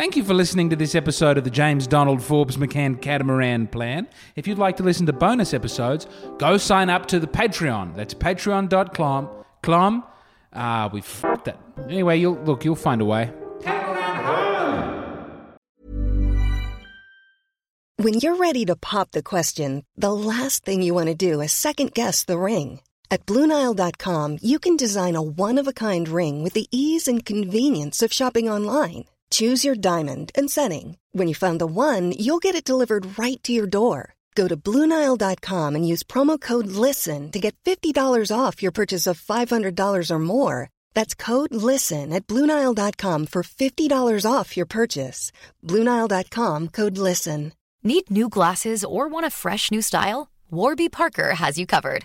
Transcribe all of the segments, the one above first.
Thank you for listening to this episode of the James Donald Forbes McCann Catamaran Plan. If you'd like to listen to bonus episodes, go sign up to the Patreon. That's patreon.com. Clom. Ah, we fucked that. Anyway, you'll look, you'll find a way. When you're ready to pop the question, the last thing you want to do is second guess the ring. At Bluenile.com, you can design a one of a kind ring with the ease and convenience of shopping online. Choose your diamond and setting. When you find the one, you'll get it delivered right to your door. Go to Bluenile.com and use promo code LISTEN to get $50 off your purchase of $500 or more. That's code LISTEN at Bluenile.com for $50 off your purchase. Bluenile.com code LISTEN. Need new glasses or want a fresh new style? Warby Parker has you covered.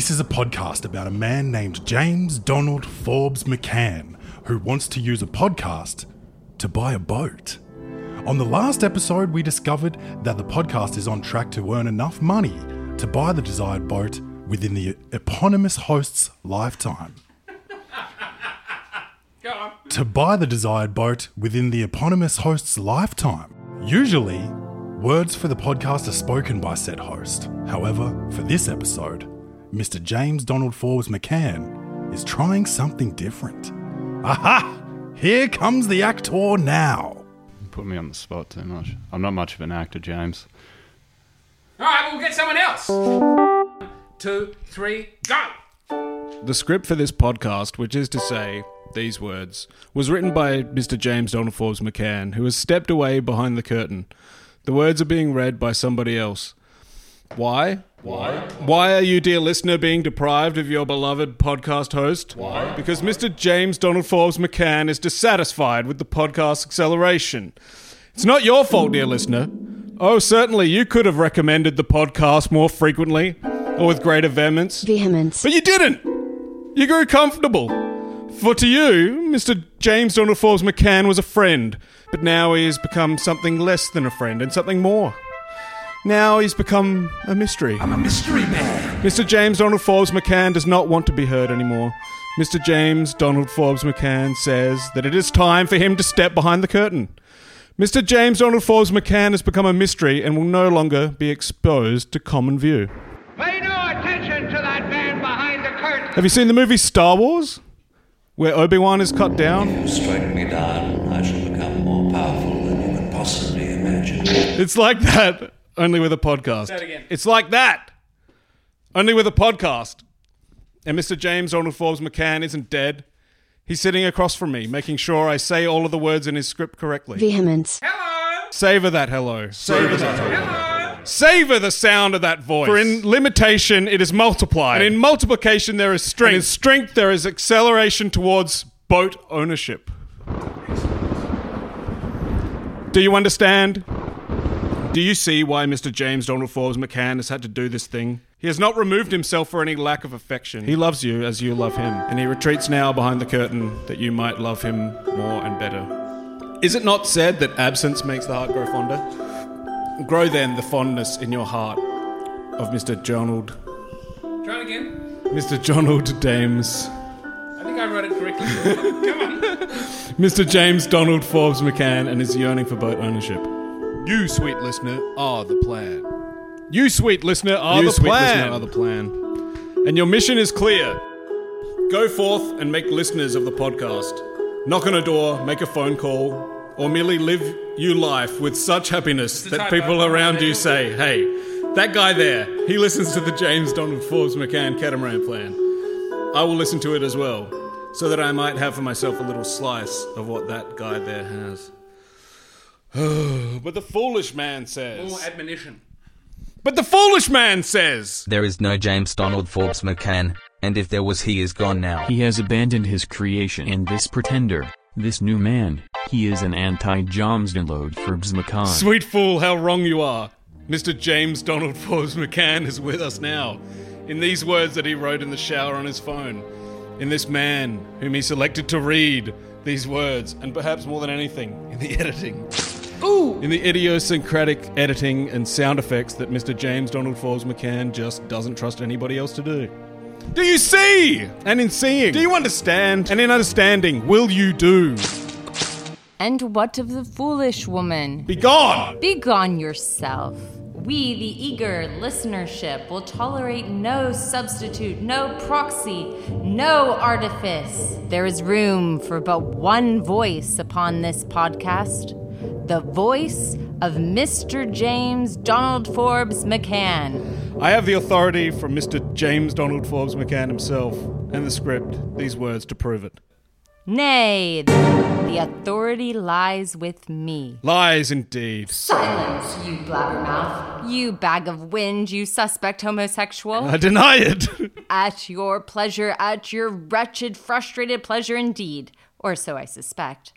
This is a podcast about a man named James Donald Forbes McCann who wants to use a podcast to buy a boat. On the last episode, we discovered that the podcast is on track to earn enough money to buy the desired boat within the eponymous host's lifetime. To buy the desired boat within the eponymous host's lifetime. Usually, words for the podcast are spoken by said host. However, for this episode, Mr. James Donald Forbes McCann is trying something different. Aha! Here comes the actor now. Put me on the spot too much. I'm not much of an actor, James. All right, we'll get someone else. Two, three, go. The script for this podcast, which is to say these words, was written by Mr. James Donald Forbes McCann, who has stepped away behind the curtain. The words are being read by somebody else. Why? Why? Why are you, dear listener, being deprived of your beloved podcast host? Why? Because Mr. James Donald Forbes McCann is dissatisfied with the podcast acceleration. It's not your fault, dear listener. Oh, certainly you could have recommended the podcast more frequently or with greater vehemence. Vehemence. But you didn't. You grew comfortable. For to you, Mr. James Donald Forbes McCann was a friend, but now he has become something less than a friend and something more. Now he's become a mystery. I'm a mystery man. Mr. James Donald Forbes McCann does not want to be heard anymore. Mr. James Donald Forbes McCann says that it is time for him to step behind the curtain. Mr. James Donald Forbes McCann has become a mystery and will no longer be exposed to common view. Pay no attention to that man behind the curtain. Have you seen the movie Star Wars? Where Obi Wan is cut down? You strike me down, I shall become more powerful than you could possibly imagine. It's like that, only with a podcast. Say it again. It's like that, only with a podcast. And Mr. James Donald Forbes McCann isn't dead. He's sitting across from me, making sure I say all of the words in his script correctly. Vehemence. Hello. Savor that hello. Savor that hello. Hello. Savor the sound of that voice. For in limitation, it is multiplied. And in multiplication, there is strength. And in strength, there is acceleration towards boat ownership. Do you understand? Do you see why Mr. James Donald Forbes McCann has had to do this thing? He has not removed himself for any lack of affection. He loves you as you love him, and he retreats now behind the curtain that you might love him more and better. Is it not said that absence makes the heart grow fonder? Grow then the fondness in your heart of Mr. Donald, Try it again. Mr. Donald Dames, I think I wrote it correctly. Come on. Mr. James Donald Forbes McCann, and his yearning for boat ownership. You, sweet listener, are the plan. You, sweet listener, are You, the sweet plan. listener, are the plan. And your mission is clear. Go forth and make listeners of the podcast. knock on a door, make a phone call, or merely live you life with such happiness that people around you say, hey, that guy there, he listens to the James Donald Forbes McCann catamaran plan. I will listen to it as well, so that I might have for myself a little slice of what that guy there has. but the foolish man says. More admonition. But the foolish man says. There is no James Donald Forbes McCann, and if there was, he is gone now. He has abandoned his creation and this pretender, this new man, he is an anti-James Donald Forbes McCann. Sweet fool, how wrong you are. Mr. James Donald Forbes McCann is with us now. In these words that he wrote in the shower on his phone. In this man whom he selected to read these words, and perhaps more than anything, in the editing. Ooh! In the idiosyncratic editing and sound effects that Mr. James Donald Forbes McCann just doesn't trust anybody else to do. Do you see? And in seeing, do you understand? And in understanding, will you do? And what of the foolish woman? Be gone! Begone yourself. We, the eager listenership, will tolerate no substitute, no proxy, no artifice. There is room for but one voice upon this podcast the voice of Mr. James Donald Forbes McCann. I have the authority from Mr. James Donald Forbes McCann himself and the script, these words to prove it. Nay, the authority lies with me. Lies indeed. Silence, you blabbermouth. You bag of wind, you suspect homosexual. I deny it. At your pleasure, at your wretched, frustrated pleasure indeed. Or so I suspect.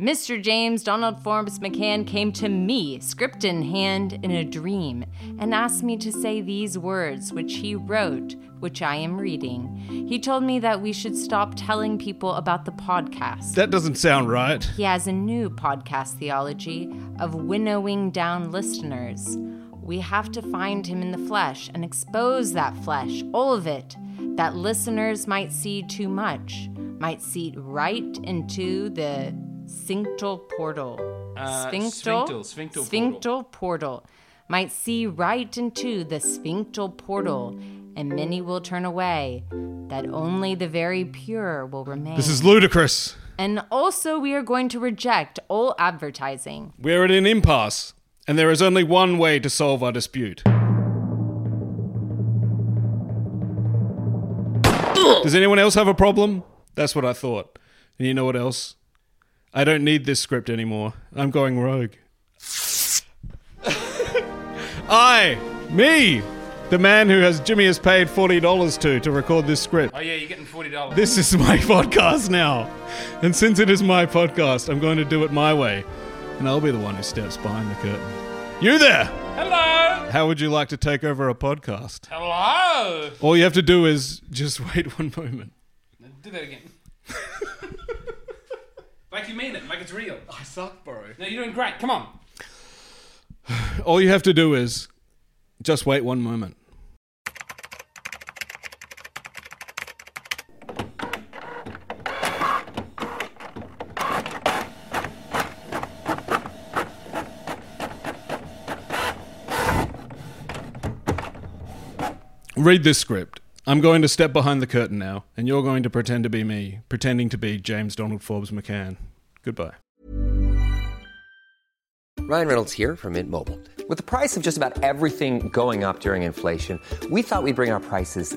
Mr. James Donald Forbes McCann came to me, script in hand, in a dream, and asked me to say these words, which he wrote, which I am reading. He told me that we should stop telling people about the podcast. that doesn't sound right. He has a new podcast theology of winnowing down listeners. We have to find him in the flesh and expose that flesh, all of it, that listeners might see too much, might see right into the sphinctal portal. Uh, sphinctal? sphinctal, sphinctal portal. Sphinctal portal. Might see right into the sphinctal portal, and many will turn away, that only the very pure will remain. This is ludicrous. And also, we are going to reject all advertising. We're at an impasse, and there is only one way to solve our dispute. Does anyone else have a problem? That's what I thought. And you know what else? I don't need this script anymore. I'm going rogue. I, me, the man who has Jimmy has paid $40 to to record this script. Oh yeah, you're getting forty dollars. This is my podcast now. And since it is my podcast, I'm going to do it my way. And I'll be the one who steps behind the curtain. You there! Hello. How would you like to take over a podcast? Hello. All you have to do is just wait one moment. Do that again. Like you mean it. Like it's real. I suck, bro. No, you're doing great. Come on. All you have to do is just wait one moment. Read this script. I'm going to step behind the curtain now, and you're going to pretend to be me, pretending to be James Donald Forbes McCann. Goodbye. Ryan Reynolds here from Mint Mobile. With the price of just about everything going up during inflation, we thought we'd bring our prices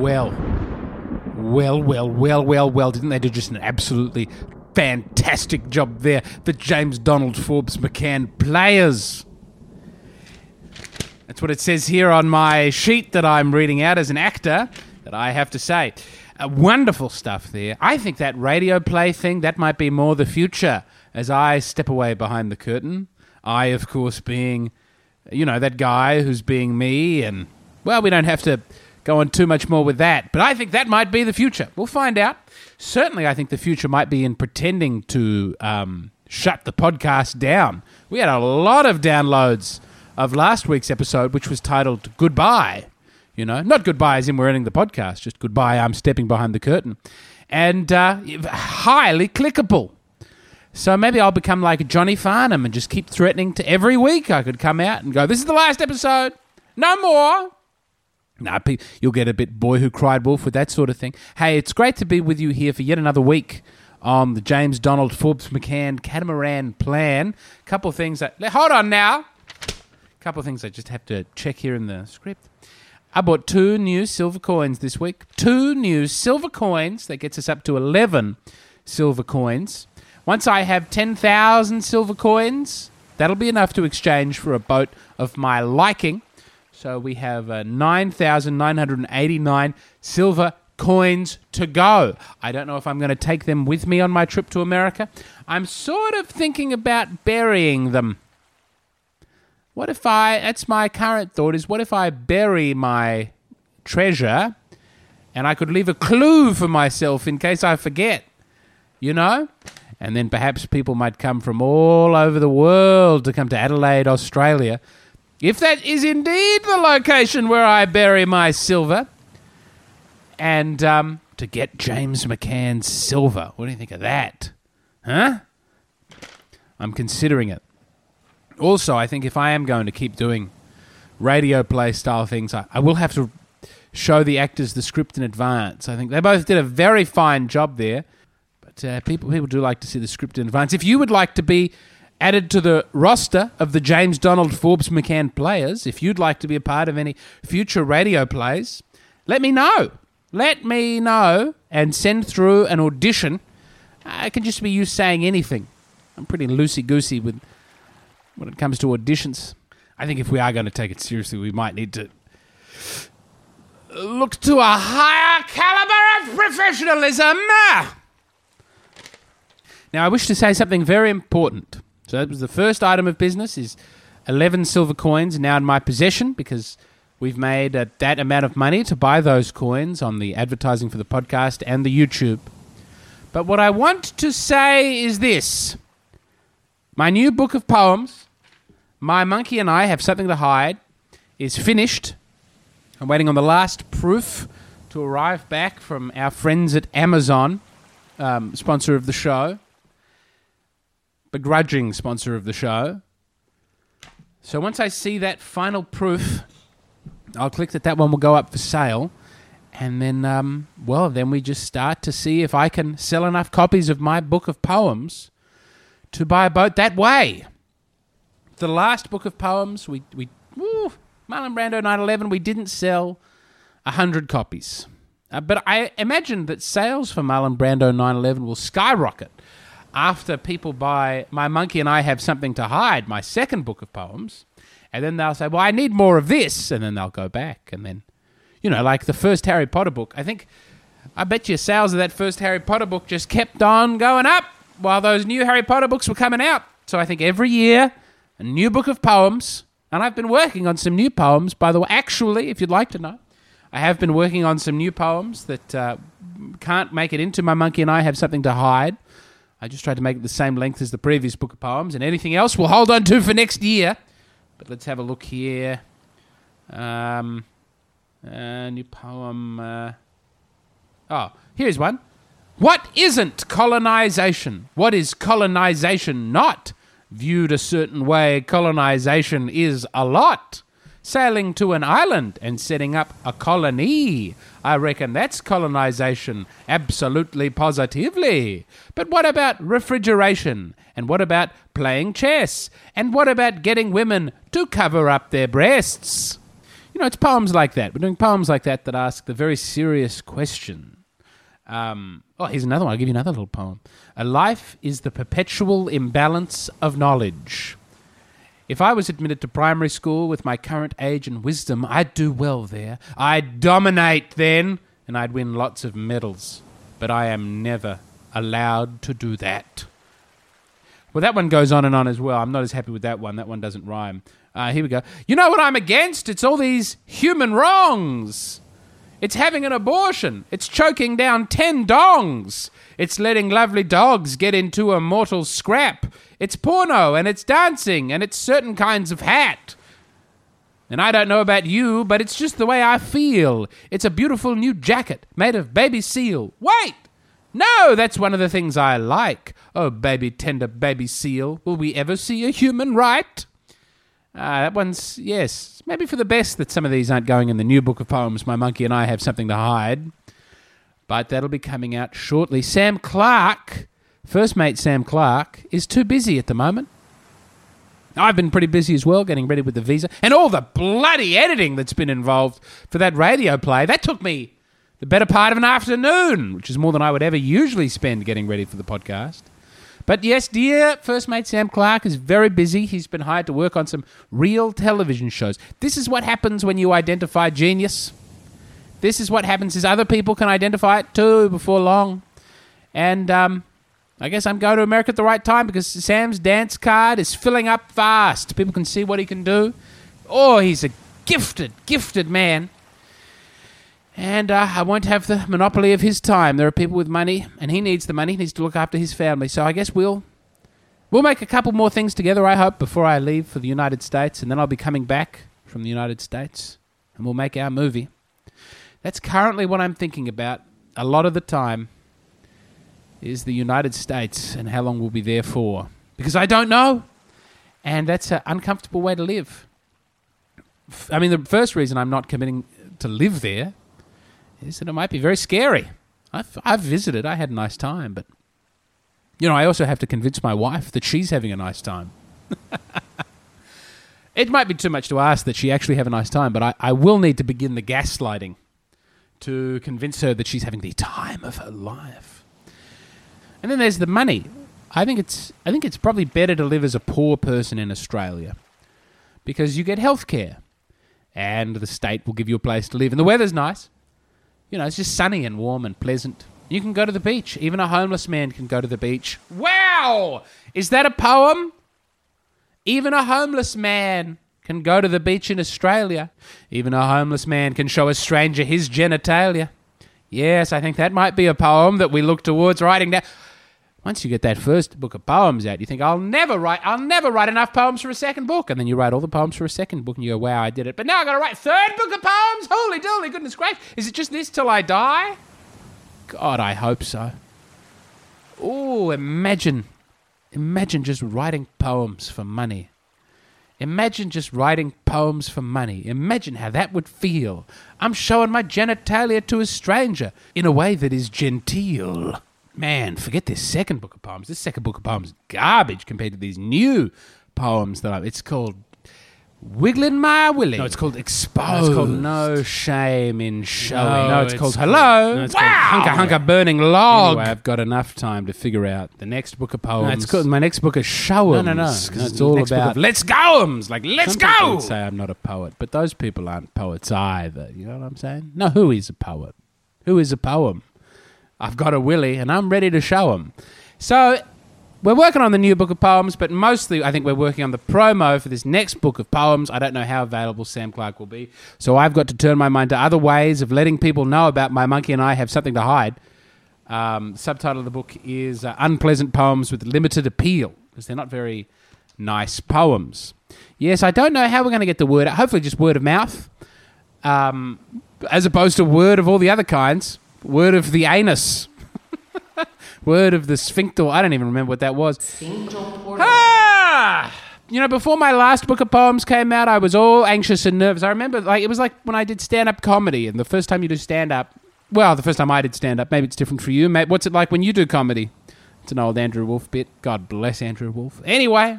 Well, well, well, well, well, well. Didn't they do just an absolutely fantastic job there. The James Donald Forbes McCann players. That's what it says here on my sheet that I'm reading out as an actor, that I have to say. Uh, wonderful stuff there. I think that radio play thing, that might be more the future as I step away behind the curtain. I, of course, being, you know, that guy who's being me, and, well, we don't have to go on too much more with that. But I think that might be the future. We'll find out. Certainly, I think the future might be in pretending to um, shut the podcast down. We had a lot of downloads of last week's episode, which was titled Goodbye. You know, not goodbye as in we're ending the podcast, just goodbye, I'm stepping behind the curtain. And uh, highly clickable. So maybe I'll become like Johnny Farnham and just keep threatening to every week I could come out and go, This is the last episode. No more. Nah, you'll get a bit boy who cried wolf with that sort of thing. Hey, it's great to be with you here for yet another week on the James Donald Forbes McCann Catamaran Plan. A Couple of things that. Hold on now. A Couple of things I just have to check here in the script. I bought two new silver coins this week. Two new silver coins. That gets us up to 11 silver coins. Once I have 10,000 silver coins, that'll be enough to exchange for a boat of my liking. So we have uh, 9,989 silver coins to go. I don't know if I'm going to take them with me on my trip to America. I'm sort of thinking about burying them. What if I, that's my current thought, is what if I bury my treasure and I could leave a clue for myself in case I forget, you know? And then perhaps people might come from all over the world to come to Adelaide, Australia. If that is indeed the location where I bury my silver, and um, to get James McCann's silver. What do you think of that? Huh? I'm considering it. Also, I think if I am going to keep doing radio play style things, I, I will have to show the actors the script in advance. I think they both did a very fine job there, but uh, people people do like to see the script in advance. If you would like to be added to the roster of the James Donald Forbes McCann players, if you'd like to be a part of any future radio plays, let me know. Let me know and send through an audition. Uh, I can just be you saying anything. I'm pretty loosey goosey with when it comes to auditions. I think if we are going to take it seriously, we might need to look to a higher caliber of professionalism. Now, I wish to say something very important. So that was the first item of business: is eleven silver coins now in my possession because we've made uh, that amount of money to buy those coins on the advertising for the podcast and the YouTube. But what I want to say is this: my new book of poems, "My Monkey and I Have Something to Hide," is finished. I'm waiting on the last proof to arrive back from our friends at Amazon, um, sponsor of the show begrudging sponsor of the show. So once I see that final proof, I'll click that that one will go up for sale. And then, um, well, then we just start to see if I can sell enough copies of my book of poems to buy a boat that way. The last book of poems, we, we woo, Marlon Brando 911, we didn't sell 100 copies. Uh, but I imagine that sales for Marlon Brando 911 will skyrocket after people buy My Monkey and I Have Something to Hide, my second book of poems, and then they'll say, Well, I need more of this, and then they'll go back. And then, you know, like the first Harry Potter book, I think, I bet you sales of that first Harry Potter book just kept on going up while those new Harry Potter books were coming out. So I think every year, a new book of poems, and I've been working on some new poems, by the way. Actually, if you'd like to know, I have been working on some new poems that uh, can't make it into My Monkey and I Have Something to Hide. I just tried to make it the same length as the previous book of poems, and anything else we'll hold on to for next year. But let's have a look here. Um, uh, new poem. Uh, oh, here's one. What isn't colonization? What is colonization not? Viewed a certain way, colonization is a lot. Sailing to an island and setting up a colony. I reckon that's colonization, absolutely positively. But what about refrigeration? And what about playing chess? And what about getting women to cover up their breasts? You know, it's poems like that. We're doing poems like that that ask the very serious question um, Oh, here's another one. I'll give you another little poem. A life is the perpetual imbalance of knowledge. If I was admitted to primary school with my current age and wisdom, I'd do well there. I'd dominate then, and I'd win lots of medals. But I am never allowed to do that. Well, that one goes on and on as well. I'm not as happy with that one. That one doesn't rhyme. Uh, here we go. You know what I'm against? It's all these human wrongs. It's having an abortion. It's choking down ten dongs. It's letting lovely dogs get into a mortal scrap. It's porno and it's dancing and it's certain kinds of hat. And I don't know about you, but it's just the way I feel. It's a beautiful new jacket made of baby seal. Wait! No, that's one of the things I like. Oh, baby, tender baby seal, will we ever see a human right? Ah, that one's, yes, maybe for the best that some of these aren't going in the new book of poems. My monkey and I have something to hide. But that'll be coming out shortly. Sam Clark, first mate Sam Clark, is too busy at the moment. I've been pretty busy as well, getting ready with the visa and all the bloody editing that's been involved for that radio play. That took me the better part of an afternoon, which is more than I would ever usually spend getting ready for the podcast. But yes, dear first mate Sam Clark is very busy. He's been hired to work on some real television shows. This is what happens when you identify genius. This is what happens is other people can identify it too before long. And um, I guess I'm going to America at the right time because Sam's dance card is filling up fast. People can see what he can do. Oh, he's a gifted, gifted man. And uh, I won't have the monopoly of his time. There are people with money, and he needs the money. He needs to look after his family. So I guess we'll we'll make a couple more things together. I hope before I leave for the United States, and then I'll be coming back from the United States, and we'll make our movie. That's currently what I'm thinking about a lot of the time. Is the United States and how long we'll be there for? Because I don't know, and that's an uncomfortable way to live. I mean, the first reason I'm not committing to live there is that it might be very scary. I've, I've visited, I had a nice time, but you know, I also have to convince my wife that she's having a nice time. it might be too much to ask that she actually have a nice time, but I, I will need to begin the gaslighting to convince her that she's having the time of her life. And then there's the money. I think it's I think it's probably better to live as a poor person in Australia because you get health care and the state will give you a place to live and the weather's nice. You know, it's just sunny and warm and pleasant. You can go to the beach. Even a homeless man can go to the beach. Wow! Is that a poem? Even a homeless man can go to the beach in Australia. Even a homeless man can show a stranger his genitalia. Yes, I think that might be a poem that we look towards writing down. Once you get that first book of poems out, you think I'll never write I'll never write enough poems for a second book. And then you write all the poems for a second book and you go, Wow, I did it. But now I've got to write third book of poems? Holy dooly, goodness gracious. Is it just this till I die? God, I hope so. Oh, imagine imagine just writing poems for money. Imagine just writing poems for money. Imagine how that would feel. I'm showing my genitalia to a stranger in a way that is genteel. Man, forget this second book of poems. This second book of poems is garbage compared to these new poems that I. It's called Wiggling My Willy. No, it's called Exposed. No, it's called No Shame in Showing. No, it's, called Hello. no, it's wow. called Hunker Hunker Burning Log. Anyway, I've got enough time to figure out the next book of poems. No, it's called- my next book is Show'ems. No, no, no. No, it's all about of- Let's Go'ems. Like Let's Go. say I'm not a poet, but those people aren't poets either. You know what I'm saying? No, who is a poet? Who is a poem? I've got a willy and I'm ready to show him. So we're working on the new book of poems, but mostly I think we're working on the promo for this next book of poems. I don't know how available Sam Clark will be. So I've got to turn my mind to other ways of letting people know about my monkey and I have something to hide. Um, subtitle of the book is uh, Unpleasant Poems with Limited Appeal, because they're not very nice poems. Yes, I don't know how we're going to get the word out. Hopefully, just word of mouth, um, as opposed to word of all the other kinds. Word of the anus. word of the sphincter. I don't even remember what that was. Ah! You know, before my last book of poems came out, I was all anxious and nervous. I remember, like, it was like when I did stand up comedy, and the first time you do stand up, well, the first time I did stand up, maybe it's different for you. Mate, what's it like when you do comedy? It's an old Andrew Wolf bit. God bless Andrew Wolf. Anyway,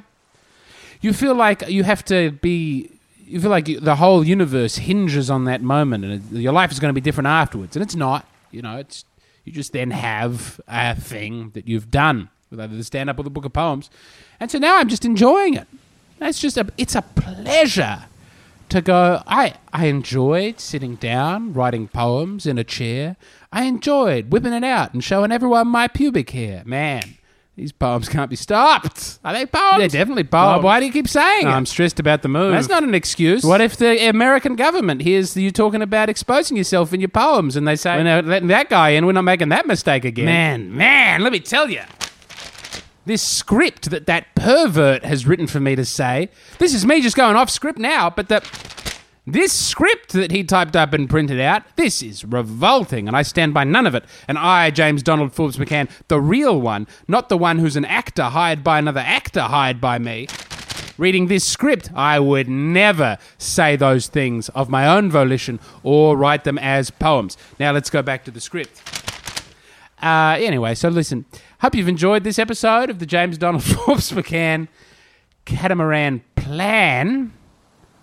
you feel like you have to be. You feel like the whole universe hinges on that moment, and your life is going to be different afterwards, and it's not. You know, it's You just then have a thing that you've done with either the stand up or the book of poems. And so now I'm just enjoying it. It's just a it's a pleasure to go I I enjoyed sitting down writing poems in a chair. I enjoyed whipping it out and showing everyone my pubic hair. Man, these poems can't be stopped. Are they poems? They're definitely poems. Oh, why do you keep saying it? I'm stressed about the move. That's not an excuse. What if the American government hears you talking about exposing yourself in your poems and they say, we're not letting that guy in, we're not making that mistake again. Man, man, let me tell you. This script that that pervert has written for me to say, this is me just going off script now, but the, this script that he typed up and printed out, this is revolting, and I stand by none of it. And I, James Donald Forbes McCann, the real one, not the one who's an actor hired by another actor hired by me, reading this script, I would never say those things of my own volition or write them as poems. Now let's go back to the script. Uh, anyway, so listen. Hope you've enjoyed this episode of the James Donald Forbes McCann Catamaran Plan.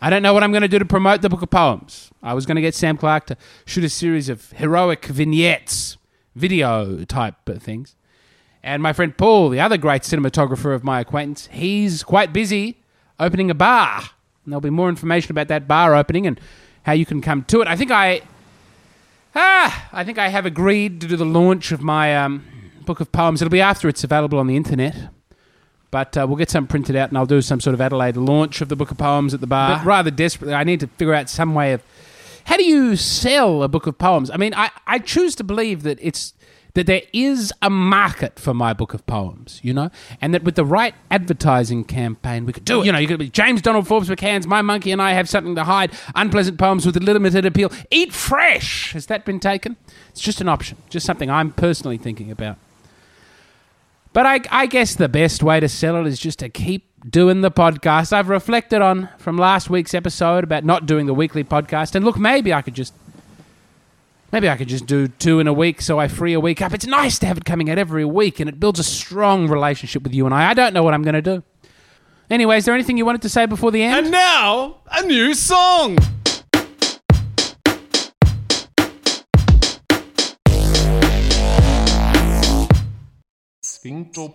I don't know what I'm going to do to promote the book of poems. I was going to get Sam Clark to shoot a series of heroic vignettes, video type things. And my friend Paul, the other great cinematographer of my acquaintance, he's quite busy opening a bar. And there'll be more information about that bar opening and how you can come to it. I think I Ah, I think I have agreed to do the launch of my um, book of poems. It'll be after it's available on the internet. But uh, we'll get some printed out and I'll do some sort of Adelaide launch of the book of poems at the bar. But rather desperately, I need to figure out some way of. How do you sell a book of poems? I mean, I, I choose to believe that it's. That there is a market for my book of poems, you know, and that with the right advertising campaign, we could do it. You know, you could be James Donald Forbes McCann's My Monkey and I Have Something to Hide, unpleasant poems with a limited appeal. Eat fresh! Has that been taken? It's just an option, just something I'm personally thinking about. But I, I guess the best way to sell it is just to keep doing the podcast. I've reflected on from last week's episode about not doing the weekly podcast, and look, maybe I could just maybe I could just do two in a week, so I free a week up. It's nice to have it coming out every week, and it builds a strong relationship with you and I. I don't know what I'm going to do. Anyway, is there anything you wanted to say before the end? And now, a new song! Sphincter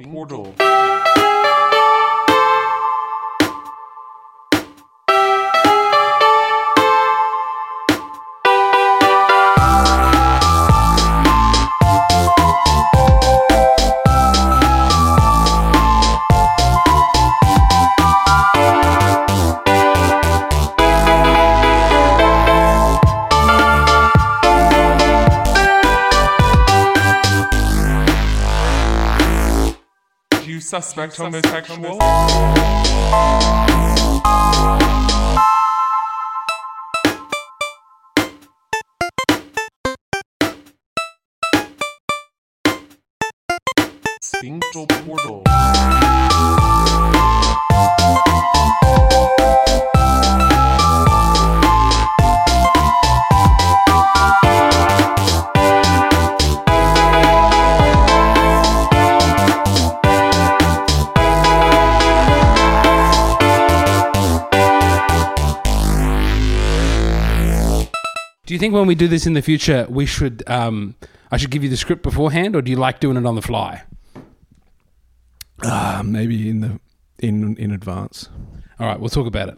suspect homosexual? Sphincter Portal. Do you think when we do this in the future, we should? Um, I should give you the script beforehand, or do you like doing it on the fly? Ah, maybe in the in in advance. All right, we'll talk about it.